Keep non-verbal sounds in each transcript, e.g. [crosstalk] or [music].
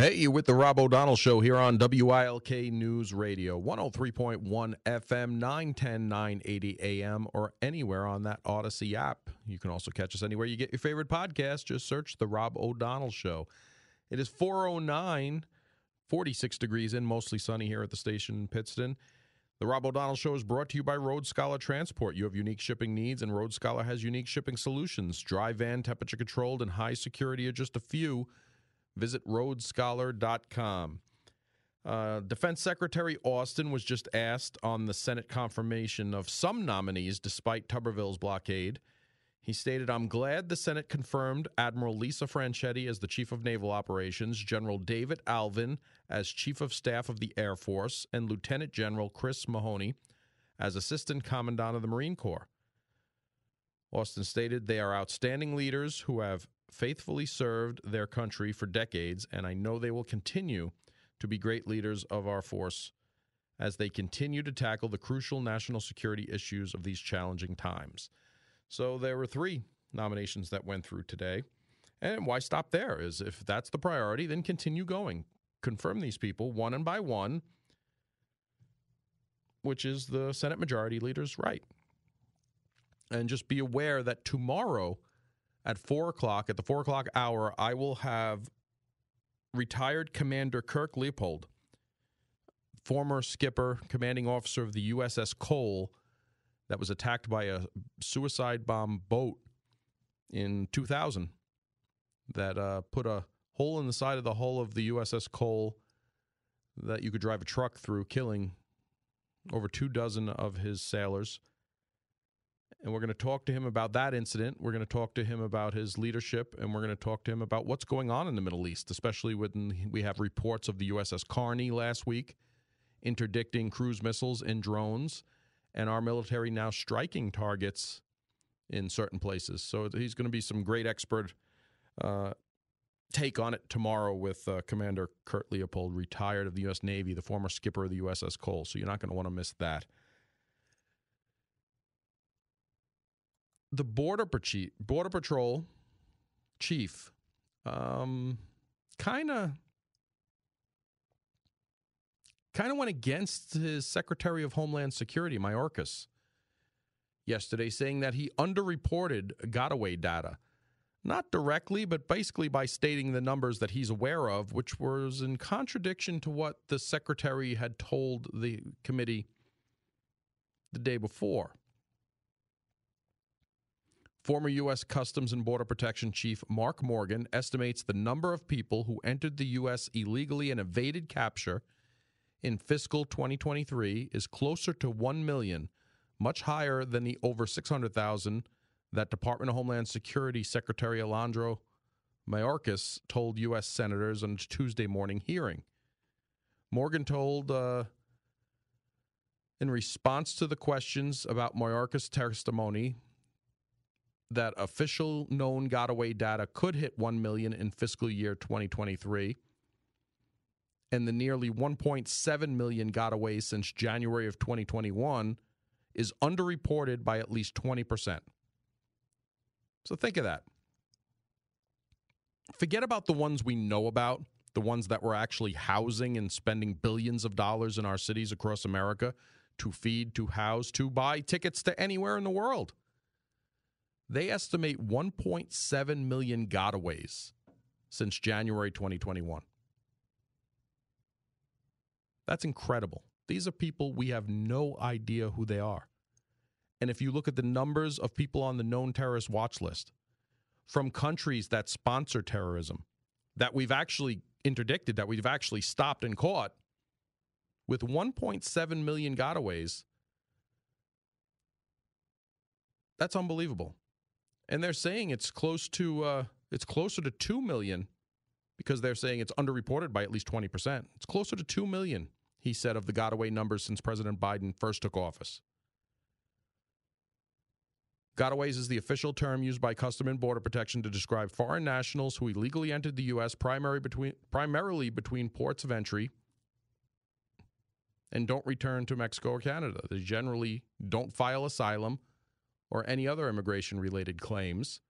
Hey, you with the Rob O'Donnell Show here on WILK News Radio, 103.1 FM, 910, 980 AM, or anywhere on that Audacy app. You can also catch us anywhere you get your favorite podcast. Just search the Rob O'Donnell Show. It is 409, 46 degrees in, mostly sunny here at the station in Pittston. The Rob O'Donnell Show is brought to you by Road Scholar Transport. You have unique shipping needs, and Road Scholar has unique shipping solutions. Dry van, temperature controlled, and high security are just a few. Visit roadscholar.com. Uh, Defense Secretary Austin was just asked on the Senate confirmation of some nominees despite Tuberville's blockade. He stated, I'm glad the Senate confirmed Admiral Lisa Franchetti as the Chief of Naval Operations, General David Allvin as Chief of Staff of the Air Force, and Lieutenant General Chris Mahoney as Assistant Commandant of the Marine Corps. Austin stated, They are outstanding leaders who have faithfully served their country for decades, and I know they will continue to be great leaders of our force as they continue to tackle the crucial national security issues of these challenging times. So there were three nominations that went through today. And why stop there? Is if that's the priority, then continue going. Confirm these people one and by one, which is the Senate Majority Leader's right. And just be aware that tomorrow at four o'clock, at the four o'clock hour, I will have retired Commander Kirk Lippold, former skipper, commanding officer of the USS Cole, that was attacked by a suicide bomb boat in 2000 that uh, put a hole in the side of the hull of the USS Cole that you could drive a truck through, killing over two dozen of his sailors. And we're going to talk to him about that incident. We're going to talk to him about his leadership, and we're going to talk to him about what's going on in the Middle East, especially when we have reports of the USS Carney last week interdicting cruise missiles and drones and our military now striking targets in certain places. So he's going to be some great expert uh, take on it tomorrow with uh, Commander Kurt Lippold, retired of the U.S. Navy, the former skipper of the USS Cole. So you're not going to want to miss that. The Border, Border Patrol chief um, kind of kind of went against his Secretary of Homeland Security, Mayorkas, yesterday, saying that he underreported Gotaway data. Not directly, but basically by stating the numbers that he's aware of, which was in contradiction to what the Secretary had told the committee the day before. Former U.S. Customs and Border Protection Chief Mark Morgan estimates the number of people who entered the U.S. illegally and evaded capture – in fiscal 2023 is closer to 1 million, much higher than the over 600,000 that Department of Homeland Security Secretary Alejandro Mayorkas told U.S. senators on Tuesday morning hearing. Morgan told, uh, in response to the questions about Mayorkas' testimony, that official known gotaway data could hit 1 million in fiscal year 2023 and the nearly 1.7 million gotaways since January of 2021 is underreported by at least 20%. So think of that. Forget about the ones we know about, the ones that we're actually housing and spending billions of dollars in our cities across America to feed, to house, to buy tickets to anywhere in the world. They estimate 1.7 million gotaways since January 2021. That's incredible. These are people we have no idea who they are. And if you look at the numbers of people on the known terrorist watch list from countries that sponsor terrorism, that we've actually interdicted, that we've actually stopped and caught, with 1.7 million gotaways, that's unbelievable. And they're saying it's close to uh, it's closer to 2 million because they're saying it's underreported by at least 20%. It's closer to 2 million he said of the got away numbers since President Biden first took office. Gotaways is the official term used by Custom and Border Protection to describe foreign nationals who illegally entered the U.S. Primary between, primarily between ports of entry and don't return to Mexico or Canada. They generally don't file asylum or any other immigration related claims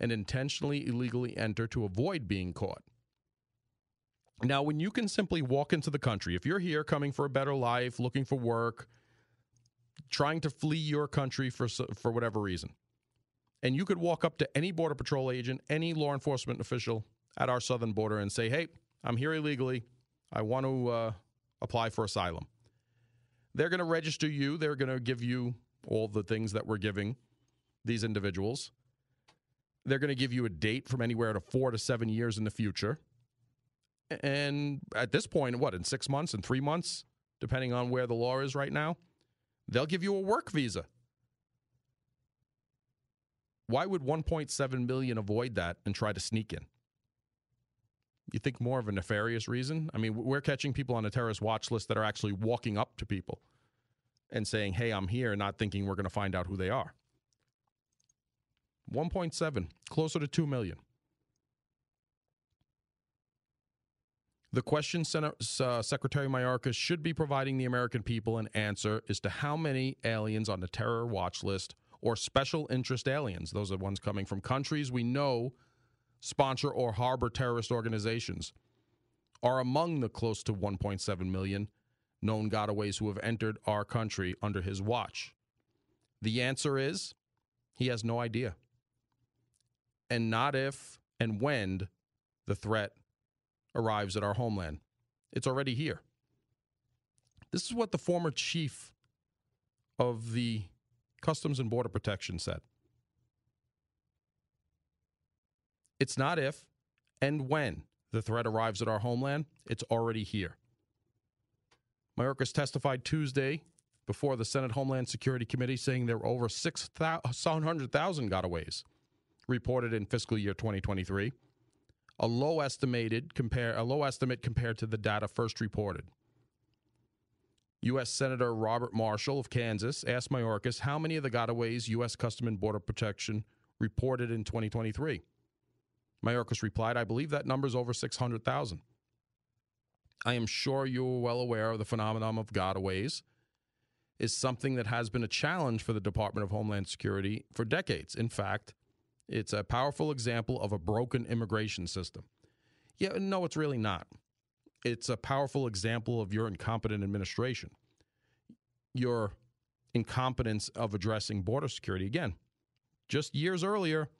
and intentionally illegally enter to avoid being caught. Now, when you can simply walk into the country, if you're here coming for a better life, looking for work, trying to flee your country for for whatever reason, and you could walk up to any border patrol agent, any law enforcement official at our southern border and say, "Hey, I'm here illegally. I want to uh, apply for asylum." They're going to register you. They're going to give you all the things that we're giving these individuals. They're going to give you a date from anywhere to four to seven years in the future. And at this point, what, in six months, in three months, depending on where the law is right now, they'll give you a work visa. Why would 1.7 million avoid that and try to sneak in? You think more of a nefarious reason? I mean, we're catching people on a terrorist watch list that are actually walking up to people and saying, hey, I'm here, not thinking we're going to find out who they are. 1.7, closer to 2 million. The question uh, Secretary Mayorkas should be providing the American people an answer is to how many aliens on the terror watch list or special interest aliens, those are ones coming from countries we know sponsor or harbor terrorist organizations, are among the close to 1.7 million known gotaways who have entered our country under his watch. The answer is he has no idea. And not if and when the threat arrives at our homeland. It's already here. This is what the former chief of the Customs and Border Protection said. It's not if and when the threat arrives at our homeland, it's already here. Mayorkas testified Tuesday before the Senate Homeland Security Committee saying there were over 600,000 gotaways reported in fiscal year 2023 a low estimated compare a low estimate compared to the data first reported. U.S. Senator Robert Marshall of Kansas asked Mayorkas how many of the gotaways U.S. Custom and Border Protection reported in 2023. Mayorkas replied, I believe that number is over 600,000. I am sure you're well aware of the phenomenon of gotaways is something that has been a challenge for the Department of Homeland Security for decades. In fact, it's a powerful example of a broken immigration system. Yeah, no, it's really not. It's a powerful example of your incompetent administration, your incompetence of addressing border security. Again, just years earlier,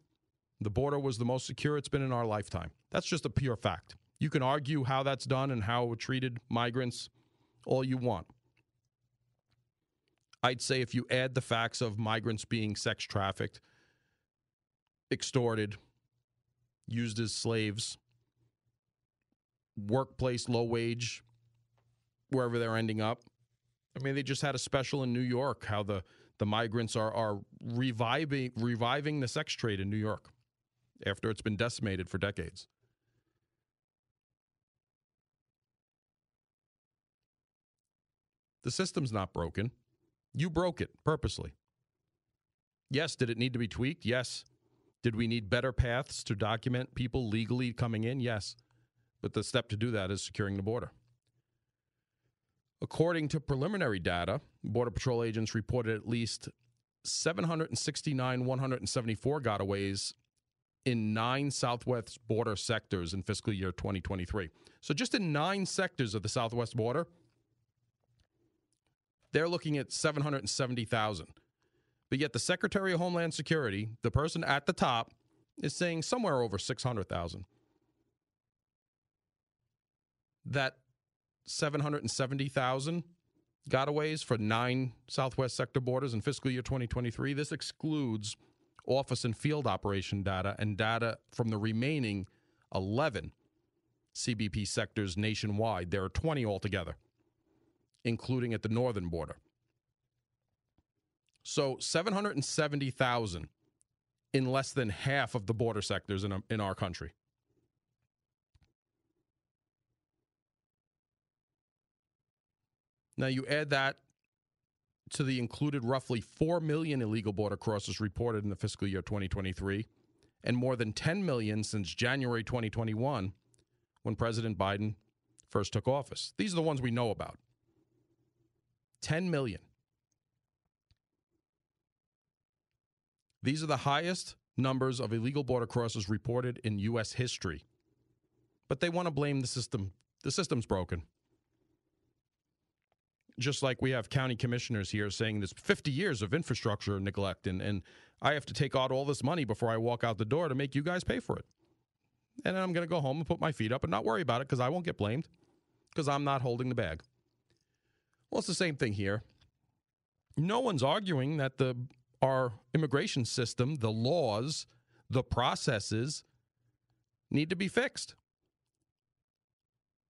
the border was the most secure it's been in our lifetime. That's just a pure fact. You can argue how that's done and how it treated migrants all you want. I'd say if you add the facts of migrants being sex trafficked, extorted, used as slaves, workplace low wage, wherever they're ending up. I mean, they just had a special in New York how the, the migrants are, are reviving, reviving the sex trade in New York after it's been decimated for decades. The system's not broken. You broke it purposely. Yes, did it need to be tweaked? Yes. Did we need better paths to document people legally coming in? Yes. But the step to do that is securing the border. According to preliminary data, Border Patrol agents reported at least 769 174 gotaways in nine Southwest border sectors in fiscal year 2023. So, just in nine sectors of the Southwest border, they're looking at 770,000. But yet, the Secretary of Homeland Security, the person at the top, is saying somewhere over 600,000. That 770,000 gotaways for nine Southwest sector borders in fiscal year 2023. This excludes office and field operation data and data from the remaining 11 CBP sectors nationwide. There are 20 altogether, including at the northern border. So 770,000 in less than half of the border sectors in, in our country. Now you add that to the included roughly 4 million illegal border crossers reported in the fiscal year 2023 and more than 10 million since January 2021 when President Biden first took office. These are the ones we know about. 10 million. These are the highest numbers of illegal border crossers reported in U.S. history. But they want to blame the system The system's broken. Just like we have county commissioners here saying there's 50 years of infrastructure neglect, and, and I have to take out all this money before I walk out the door to make you guys pay for it. And I'm going to go home and put my feet up and not worry about it because I won't get blamed because I'm not holding the bag. Well, it's the same thing here. No one's arguing that the our immigration system, the laws, the processes need to be fixed.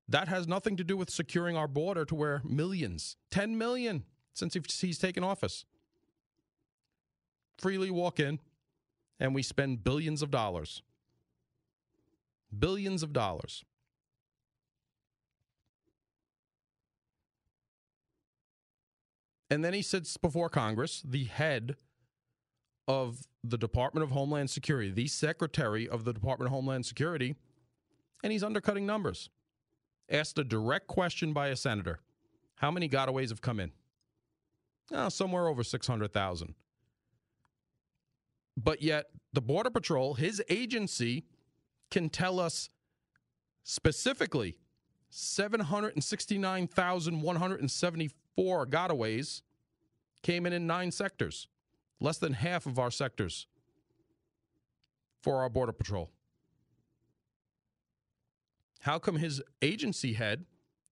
That has nothing to do with securing our border to where millions, 10 million since he's taken office, freely walk in and we spend billions of dollars. Billions of dollars. And then he sits before Congress, the head of the Department of Homeland Security, the secretary of the Department of Homeland Security, and he's undercutting numbers. Asked a direct question by a senator How many gotaways have come in? Oh, somewhere over 600,000. But yet, the Border Patrol, his agency, can tell us specifically 769,174 gotaways came in in nine sectors, less than half of our sectors for our Border Patrol. How come his agency head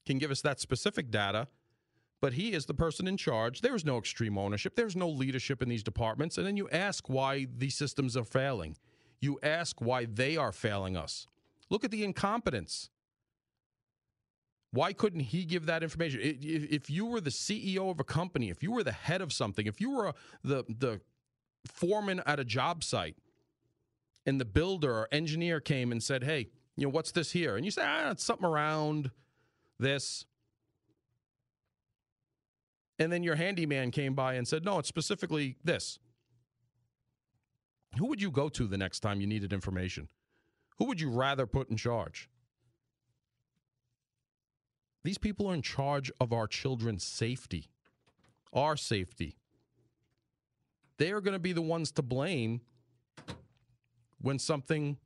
can give us that specific data, but he is the person in charge? There is no extreme ownership, there's no leadership in these departments. And then you ask why these systems are failing. You ask why they are failing us. Look at the incompetence. Why couldn't he give that information? If you were the CEO of a company, if you were the head of something, if you were the the foreman at a job site, and the builder or engineer came and said, "Hey, you know what's this here?" and you say, "Ah, it's something around this," and then your handyman came by and said, "No, it's specifically this." Who would you go to the next time you needed information? Who would you rather put in charge? These people are in charge of our children's safety, our safety. They are going to be the ones to blame when something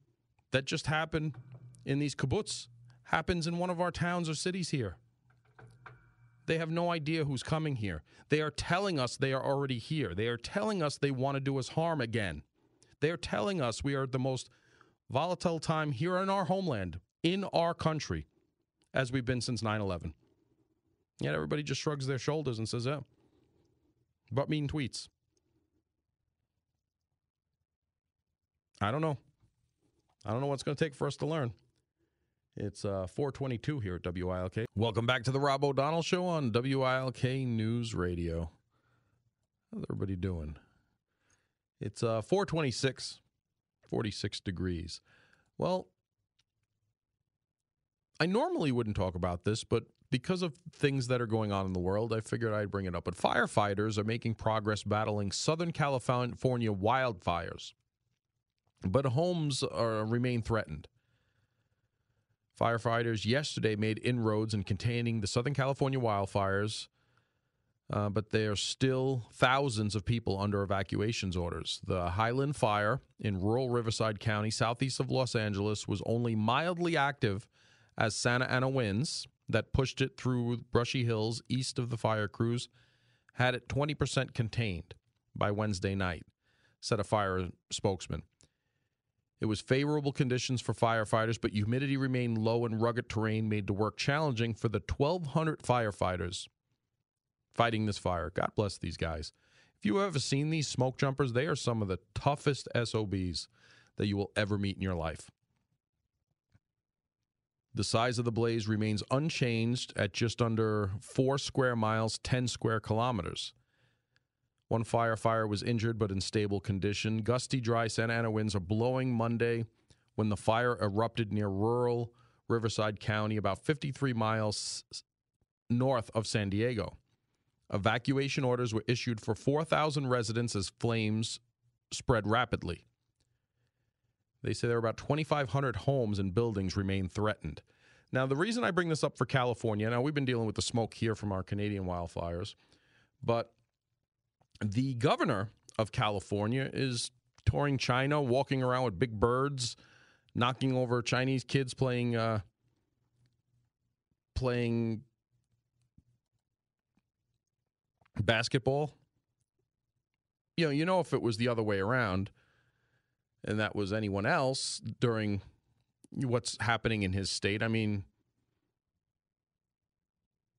that just happened in these kibbutz happens in one of our towns or cities here. They have no idea who's coming here. They are telling us they are already here. They are telling us they want to do us harm again. They are telling us we are at the most volatile time here in our homeland, in our country as we've been since 9 11. Yet everybody just shrugs their shoulders and says, yeah, but mean tweets. I don't know. I don't know what's going to take for us to learn. It's uh, 422 here at WILK. Welcome back to the Rob O'Donnell Show on WILK News Radio. How's everybody doing? It's uh, 426, 46 degrees. Well, I normally wouldn't talk about this, but because of things that are going on in the world, I figured I'd bring it up. But firefighters are making progress battling Southern California wildfires, but homes are, remain threatened. Firefighters yesterday made inroads in containing the Southern California wildfires, uh, but there are still thousands of people under evacuations orders. The Highland Fire in rural Riverside County, southeast of Los Angeles, was only mildly active as Santa Ana winds that pushed it through brushy hills east of the fire crews had it 20% contained by Wednesday night, said a fire spokesman. It was favorable conditions for firefighters, but humidity remained low and rugged terrain made the work challenging for the 1,200 firefighters fighting this fire. God bless these guys. If you have ever seen these smoke jumpers, they are some of the toughest SOBs that you will ever meet in your life. The size of the blaze remains unchanged at just under four square miles, 10 square kilometers. One firefighter was injured but in stable condition. Gusty, dry Santa Ana winds are blowing Monday when the fire erupted near rural Riverside County, about 53 miles north of San Diego. Evacuation orders were issued for 4,000 residents as flames spread rapidly. They say there are about 2,500 homes and buildings remain threatened. Now, the reason I bring this up for California, now we've been dealing with the smoke here from our Canadian wildfires, but the governor of California is touring China, walking around with big birds, knocking over Chinese kids playing uh, playing basketball, you know, you know if it was the other way around and that was anyone else during what's happening in his state. I mean,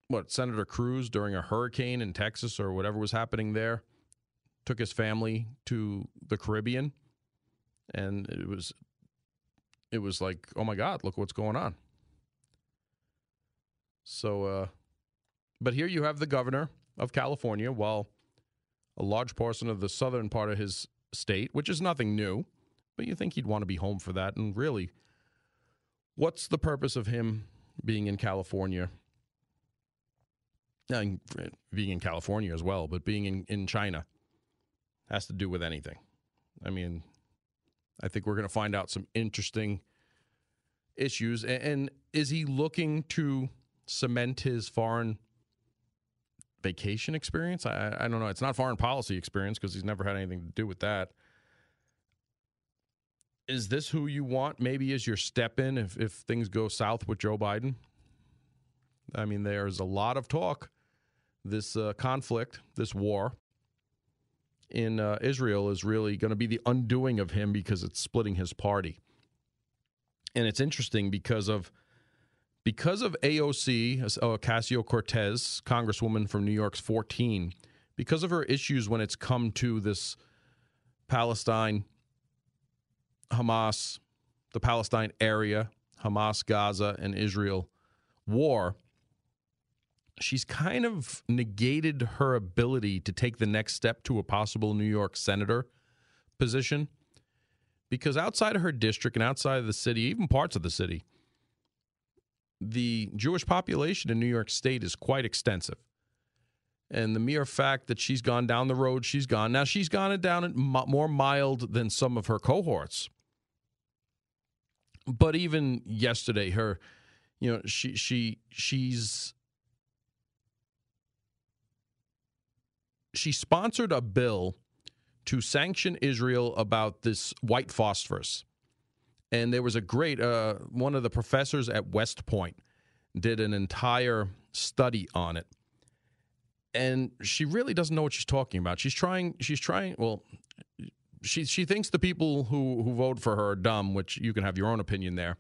what Senator Cruz during a hurricane in Texas or whatever was happening there took his family to the Caribbean and it was it was like, "Oh my god, look what's going on." So uh but here you have the governor of California while a large portion of the southern part of his state, which is nothing new, but you think he'd want to be home for that and really what's the purpose of him being in California and uh, being in California as well, but being in, in China has to do with anything. I mean, I think we're going to find out some interesting issues. And, and is he looking to cement his foreign vacation experience? I, I don't know. It's not foreign policy experience because he's never had anything to do with that. Is this who you want maybe as your step in if, if things go south with Joe Biden? I mean, there's a lot of talk. This uh, conflict, this war in uh, Israel is really going to be the undoing of him because it's splitting his party. And it's interesting because of because of AOC, uh, Ocasio Cortez, Congresswoman from New York's 14, because of her issues when it's come to this Palestine, Hamas, the Palestine area, Hamas, Gaza, and Israel war, she's kind of negated her ability to take the next step to a possible New York senator position because outside of her district and outside of the city, even parts of the city, the Jewish population in New York State is quite extensive. And the mere fact that she's gone down the road she's gone, now she's gone down more mild than some of her cohorts. But even yesterday, her, you know, she she she's she sponsored a bill to sanction Israel about this white phosphorus and there was a great uh, one of the professors at West Point did an entire study on it, and she really doesn't know what she's talking about. She's trying. She's trying. Well, she she thinks the people who who vote for her are dumb, which you can have your own opinion there.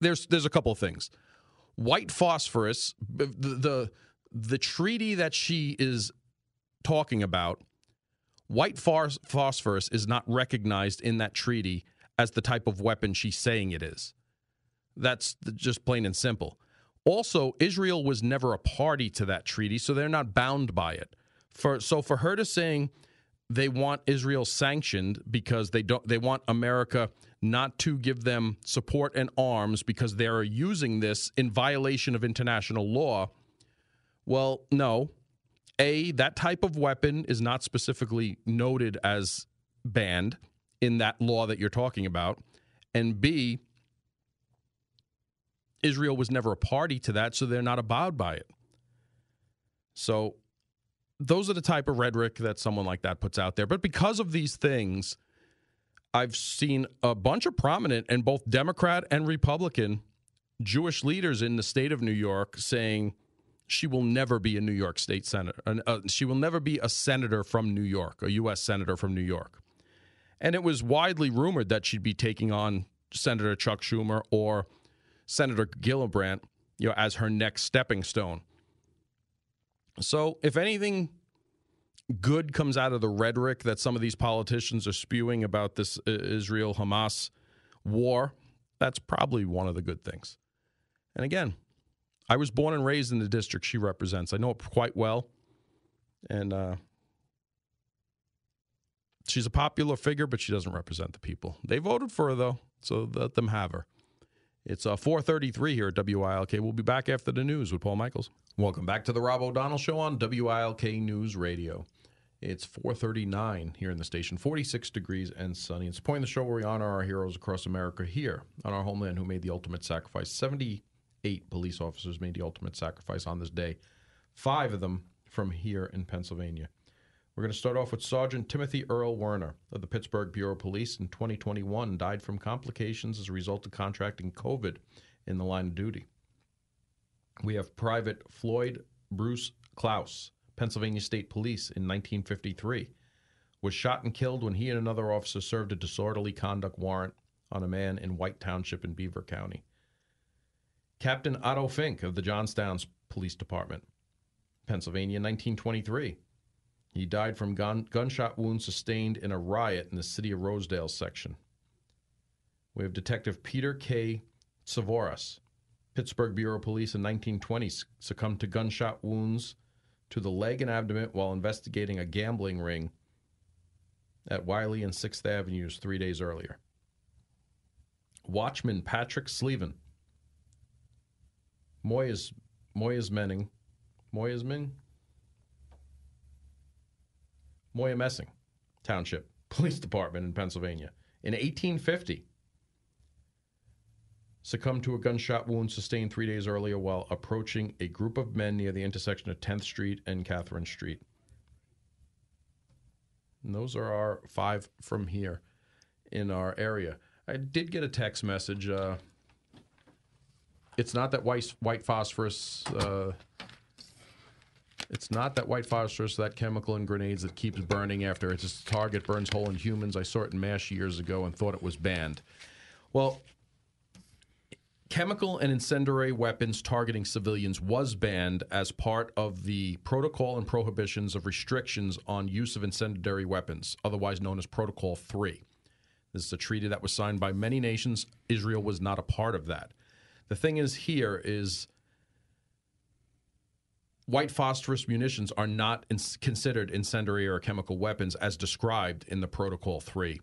There's there's a couple of things. White phosphorus, the the, the treaty that she is talking about White phosphorus is not recognized in that treaty as the type of weapon she's saying it is. That's just plain and simple. Also, Israel was never a party to that treaty, so they're not bound by it. For so for her to saying they want Israel sanctioned because they don't they want America not to give them support and arms because they are using this in violation of international law. Well, no, a, that type of weapon is not specifically noted as banned in that law that you're talking about. And B, Israel was never a party to that, so they're not abide by it. So those are the type of rhetoric that someone like that puts out there. But because of these things, I've seen a bunch of prominent and both Democrat and Republican Jewish leaders in the state of New York saying, she will never be a New York State senator. Uh, she will never be a senator from New York, a U.S. senator from New York. And it was widely rumored that she'd be taking on Senator Chuck Schumer or Senator Gillibrand, you know, as her next stepping stone. So, if anything good comes out of the rhetoric that some of these politicians are spewing about this uh, Israel Hamas war, that's probably one of the good things. And again, I was born and raised in the district she represents. I know it quite well. And uh, she's a popular figure, but she doesn't represent the people. They voted for her, though, so let them have her. It's uh, 433 here at WILK. We'll be back after the news with Paul Michaels. Welcome back to the Rob O'Donnell Show on WILK News Radio. It's 439 here in the station, 46 degrees and sunny. It's a point in the show where we honor our heroes across America here on our homeland who made the ultimate sacrifice. 78 police officers made the ultimate sacrifice on this day, five of them from here in Pennsylvania. We're going to start off with Sergeant Timothy Earl Werner of the Pittsburgh Bureau of Police in 2021 died from complications as a result of contracting COVID in the line of duty. We have Private Floyd Bruce Klaus, Pennsylvania State Police in 1953, was shot and killed when he and another officer served a disorderly conduct warrant on a man in White Township in Beaver County. Captain Otto Fink of the Johnstown Police Department, Pennsylvania, 1923. He died from gun, gunshot wounds sustained in a riot in the city of Rosedale section. We have Detective Peter K. Savoras, Pittsburgh Bureau of Police in 1920, succumbed to gunshot wounds to the leg and abdomen while investigating a gambling ring at Wylie and 6th Avenues three days earlier. Watchman Patrick Sleven, Moyes, Moyes Menning, Moyes Ming, Moyamensing Township Police Department in Pennsylvania in 1850 succumbed to a gunshot wound sustained three days earlier while approaching a group of men near the intersection of 10th Street and Catherine Street. And those are our five from here in our area. I did get a text message. Uh, it's not that white, white phosphorus. Uh, it's not that white phosphorus, that chemical in grenades that keeps burning after its just target burns hole in humans. I saw it in MASH years ago and thought it was banned. Well, chemical and incendiary weapons targeting civilians was banned as part of the protocol and prohibitions of restrictions on use of incendiary weapons, otherwise known as Protocol 3. This is a treaty that was signed by many nations. Israel was not a part of that. The thing is, here is white phosphorus munitions are not in, considered incendiary or chemical weapons as described in the Protocol 3.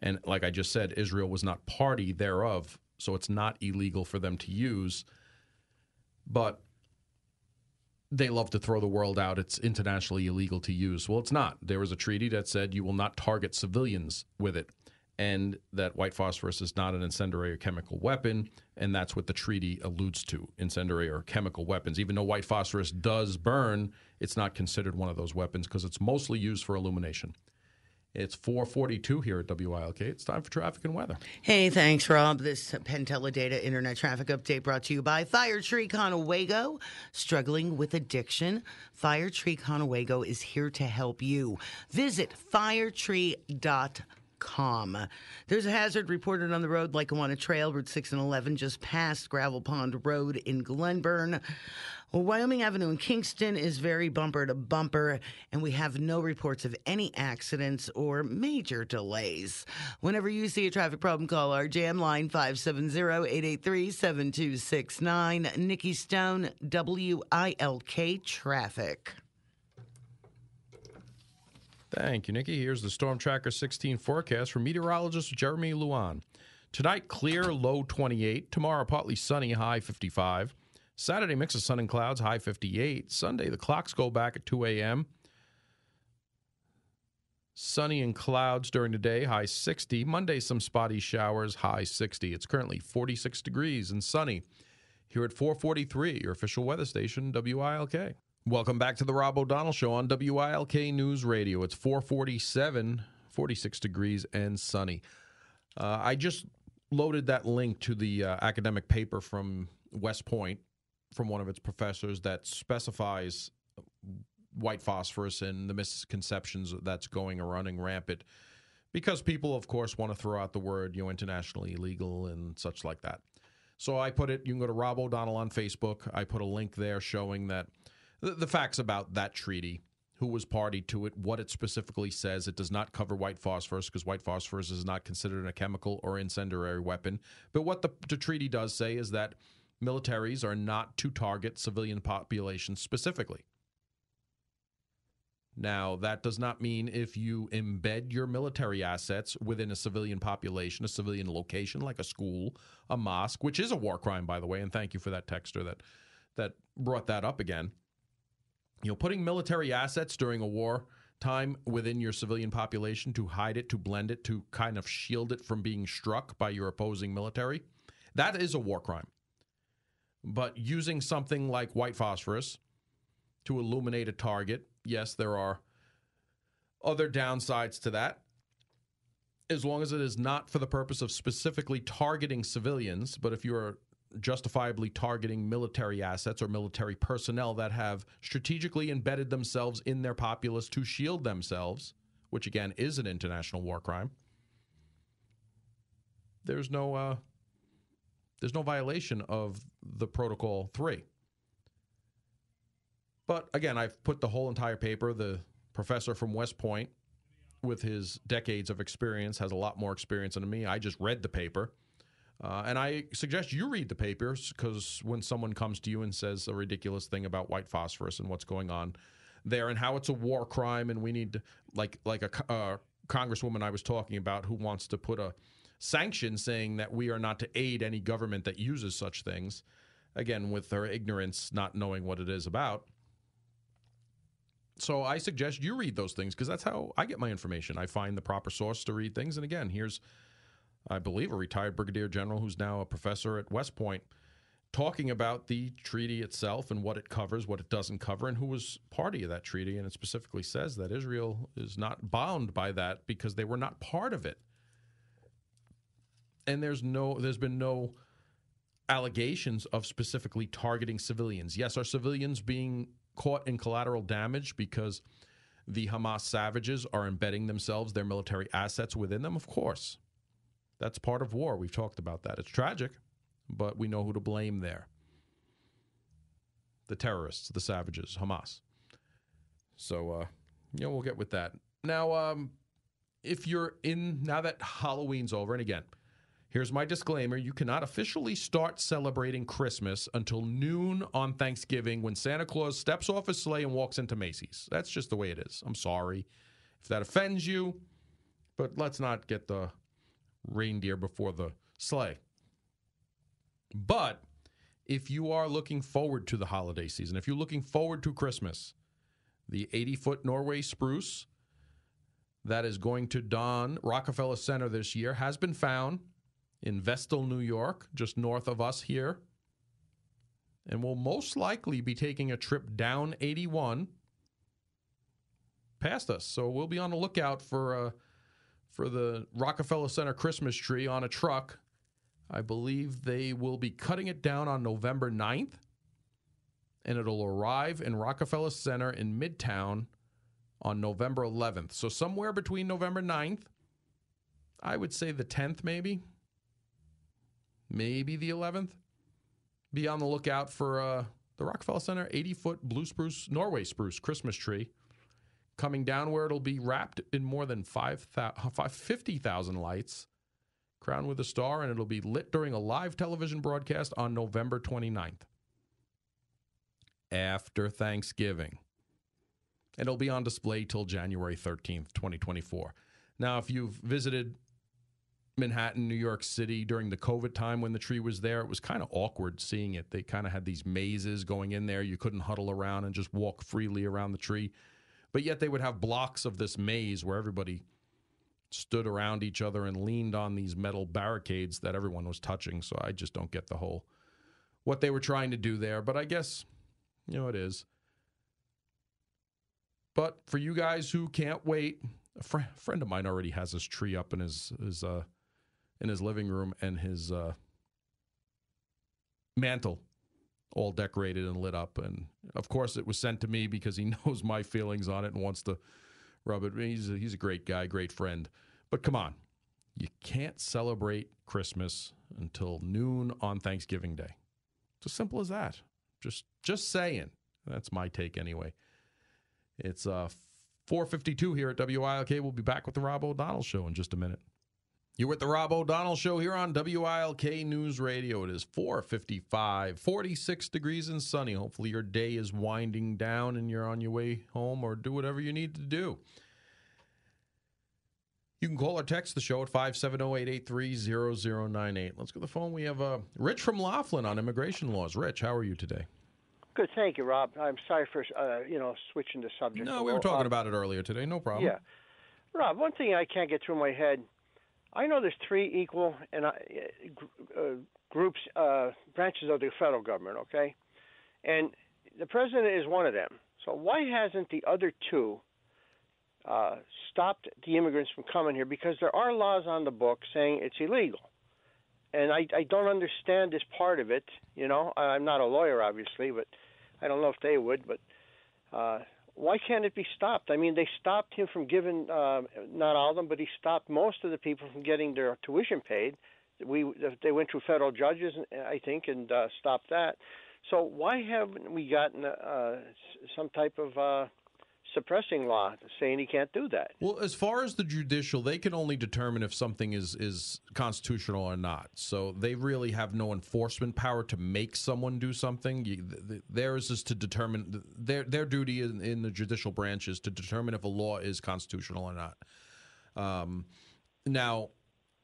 And like I just said, Israel was not party thereof, so it's not illegal for them to use. But they love to throw the world out. It's internationally illegal to use. Well, it's not. There was a treaty that said you will not target civilians with it and that white phosphorus is not an incendiary or chemical weapon, and that's what the treaty alludes to incendiary or chemical weapons. Even though white phosphorus does burn, it's not considered one of those weapons because it's mostly used for illumination. It's 442 here at WILK. It's time for traffic and weather. Hey, thanks, Rob. This PenTeleData Internet Traffic Update brought to you by Fire Tree Conewago. Struggling with addiction? Fire Tree Conewago is here to help you. Visit firetree.com calm. There's a hazard reported on the road Lackawanna Trail, Route 6 and 11, just past Gravel Pond Road in Glenburn. Well, Wyoming Avenue in Kingston is very bumper to bumper, and we have no reports of any accidents or major delays. Whenever you see a traffic problem, call our jam line 570-883-7269. Nikki Stone, WILK Traffic. Thank you, Nikki. Here's the Storm Tracker 16 forecast from meteorologist Jeremy Luan. Tonight, clear, low 28. Tomorrow, partly sunny, high 55. Saturday, mix of sun and clouds, high 58. Sunday, the clocks go back at 2 a.m. Sunny and clouds during the day, high 60. Monday, some spotty showers, high 60. It's currently 46 degrees and sunny here at 443, your official weather station, WILK. Welcome back to the Rob O'Donnell Show on WILK News Radio. It's 447, 46 degrees and sunny. Uh, I just loaded that link to the uh, academic paper from West Point from one of its professors that specifies white phosphorus and the misconceptions that's going or running rampant because people, of course, want to throw out the word, you know, internationally illegal and such like that. So I put it, you can go to Rob O'Donnell on Facebook. I put a link there showing that – the, the facts about that treaty who was party to it, what it specifically says. It does not cover white phosphorus because white phosphorus is not considered a chemical or incendiary weapon. But what the, the, treaty does say is that militaries are not to target civilian populations specifically. Now, that does not mean if you embed your military assets within a civilian population, a civilian location like a school, a mosque, which is a war crime, by the way, and thank you for that texter that that brought that up again you know, putting military assets during a war time within your civilian population to hide it, to blend it, to kind of shield it from being struck by your opposing military, that is a war crime. But using something like white phosphorus to illuminate a target, yes, there are other downsides to that. As long as it is not for the purpose of specifically targeting civilians, but if you're justifiably targeting military assets or military personnel that have strategically embedded themselves in their populace to shield themselves, which again is an international war crime, there's no uh, there's no violation of the Protocol 3. But again, I've put the whole entire paper. The professor from West Point, with his decades of experience, has a lot more experience than me. I just read the paper. Uh, and I suggest you read the papers because when someone comes to you and says a ridiculous thing about white phosphorus and what's going on there and how it's a war crime and we need to, like like a uh, congresswoman I was talking about who wants to put a sanction saying that we are not to aid any government that uses such things. Again, with her ignorance, not knowing what it is about. So I suggest you read those things because that's how I get my information. I find the proper source to read things. And again, here's, I believe, a retired brigadier general who's now a professor at West Point talking about the treaty itself and what it covers, what it doesn't cover, and who was party of that treaty. And it specifically says that Israel is not bound by that because they were not part of it and there's no there's been no allegations of specifically targeting civilians. Yes, are civilians being caught in collateral damage because the Hamas savages are embedding themselves, their military assets within them? Of course. That's part of war. We've talked about that. It's tragic, but we know who to blame there. The terrorists, the savages, Hamas. So, uh, you know, we'll get with that. Now, um, if you're in, now that Halloween's over, and again, Here's my disclaimer you cannot officially start celebrating Christmas until noon on Thanksgiving when Santa Claus steps off his sleigh and walks into Macy's. That's just the way it is. I'm sorry if that offends you, but let's not get the reindeer before the sleigh. But if you are looking forward to the holiday season, if you're looking forward to Christmas, the 80 foot Norway spruce that is going to don Rockefeller Center this year has been found in Vestal, New York, just north of us here. And we'll most likely be taking a trip down 81 past us. So we'll be on the lookout for uh, for the Rockefeller Center Christmas tree on a truck. I believe they will be cutting it down on November 9th, and it'll arrive in Rockefeller Center in Midtown on November 11th. So somewhere between November 9th, I would say the 10th maybe, maybe the 11th. Be on the lookout for uh, the Rockefeller Center 80 foot blue spruce, Norway spruce Christmas tree coming down where it'll be wrapped in more than 50,000 lights, crowned with a star, and it'll be lit during a live television broadcast on November 29th. After Thanksgiving. It'll be on display till January 13th, 2024. Now, if you've visited Manhattan, New York City during the COVID time when the tree was there. It was kind of awkward seeing it. They kind of had these mazes going in there. You couldn't huddle around and just walk freely around the tree. But yet they would have blocks of this maze where everybody stood around each other and leaned on these metal barricades that everyone was touching. So I just don't get the whole what they were trying to do there. But I guess, you know, it is. But for you guys who can't wait, a fr- friend of mine already has this tree up in his his uh, in his living room and his uh, mantle all decorated and lit up. And of course, it was sent to me because he [laughs] knows my feelings on it and wants to rub it. He's a, he's a great guy, great friend. But come on, you can't celebrate Christmas until noon on Thanksgiving Day. It's as simple as that. Just just saying. That's my take anyway. It's uh 452 here at WILK. We'll be back with the Rob O'Donnell show in just a minute. You're with the Rob O'Donnell Show here on WILK News Radio. It is 455, 46 degrees and sunny. Hopefully, your day is winding down and you're on your way home or do whatever you need to do. You can call or text the show at 570-883-0098. Let's go to the phone. We have uh, Rich from Laflin on immigration laws. Rich, how are you today? Good, thank you, Rob. I'm sorry for uh, you know switching the subject. No, we were talking uh, about it earlier today. No problem. Yeah, Rob. One thing I can't get through my head I know there's three equal and uh, groups, uh, branches of the federal government. Okay, and the president is one of them. So why hasn't the other two uh, stopped the immigrants from coming here? Because there are laws on the book saying it's illegal. and I I don't understand this part of it. You know, I'm not a lawyer, obviously, but I don't know if they would. But uh, why can't it be stopped? I mean, they stopped him from giving uh, not all of them, but he stopped most of the people from getting their tuition paid. We they went through federal judges, I think, and uh, stopped that. So why haven't we gotten uh, some type of uh, suppressing law saying he can't do that. Well, as far as the judicial, they can only determine if something is is constitutional or not. So they really have no enforcement power to make someone do something. Theirs is to determine their their duty in, in, the judicial branch is to determine if a law is constitutional or not. Um, now,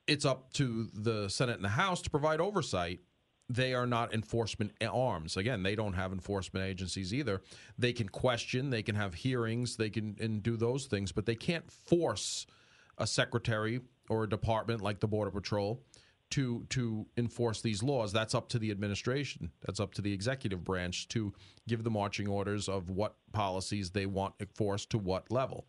it's up to the Senate and the House to provide oversight they are not enforcement arms. Again, they don't have enforcement agencies either. They can question, they can have hearings, they can and do those things, but they can't force a secretary or a department like the Border Patrol to to enforce these laws. That's up to the administration. That's up to the executive branch to give the marching orders of what policies they want enforced to what level.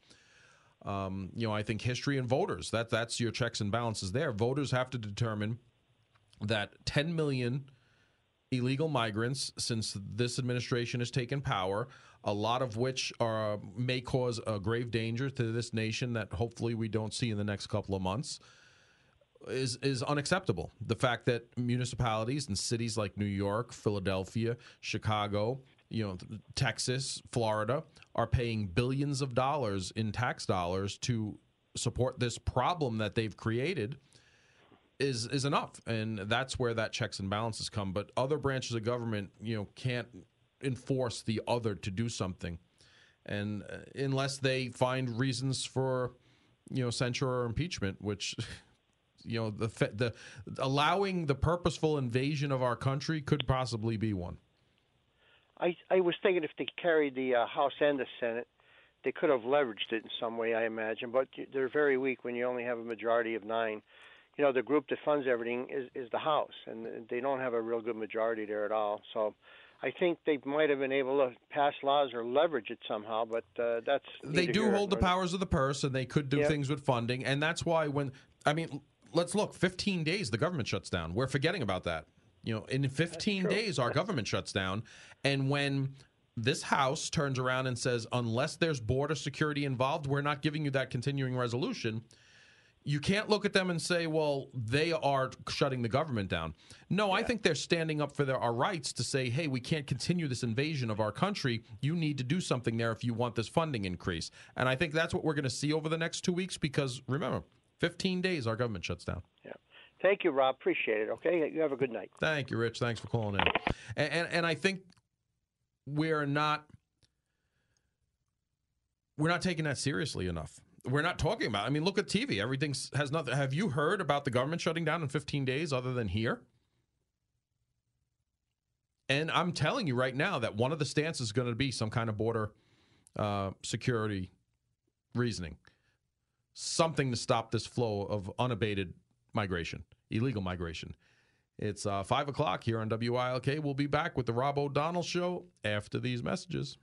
Um, you know, I think history and voters that that's your checks and balances there. Voters have to determine that 10 million illegal migrants since this administration has taken power, a lot of which are may cause a grave danger to this nation that hopefully we don't see in the next couple of months. Is is unacceptable. The fact that municipalities and cities like New York, Philadelphia, Chicago, you know, Texas, Florida are paying billions of dollars in tax dollars to support this problem that they've created is is enough, and that's where that checks and balances come. But other branches of government, you know, can't enforce the other to do something, and uh, unless they find reasons for, you know, censure or impeachment, which. [laughs] You know the the allowing the purposeful invasion of our country could possibly be one. I I was thinking if they carried the uh, House and the Senate, they could have leveraged it in some way. I imagine, but they're very weak when you only have a majority of nine you know the group that funds everything is is the House, and they don't have a real good majority there at all. So. I think they might have been able to pass laws or leverage it somehow, but uh, that's they do hold the powers of the purse, and they could do yep. things with funding, and that's why when I mean, let's look. Fifteen days, the government shuts down. We're forgetting about that. You know, in 15 days, our government shuts down, and when this House turns around and says, unless there's border security involved, we're not giving you that continuing resolution you can't look at them and say, well, they are shutting the government down. No, yeah. I think they're standing up for their, our rights to say, hey, we can't continue this invasion of our country. You need to do something there if you want this funding increase. And I think that's what we're going to see over the next two weeks because remember, 15 days our government shuts down. Yeah. Thank you, Rob. Appreciate it. Okay. You have a good night. Thank you, Rich. Thanks for calling in. And, and, and I think we're not we're not taking that seriously enough we're not talking about. I mean, look at TV. Everything has nothing. Have you heard about the government shutting down in 15 days other than here? And I'm telling you right now that one of the stances is going to be some kind of border uh, security reasoning, something to stop this flow of unabated migration, illegal migration. It's uh, 5 o'clock here on WILK. We'll be back with the Rob O'Donnell Show after these messages.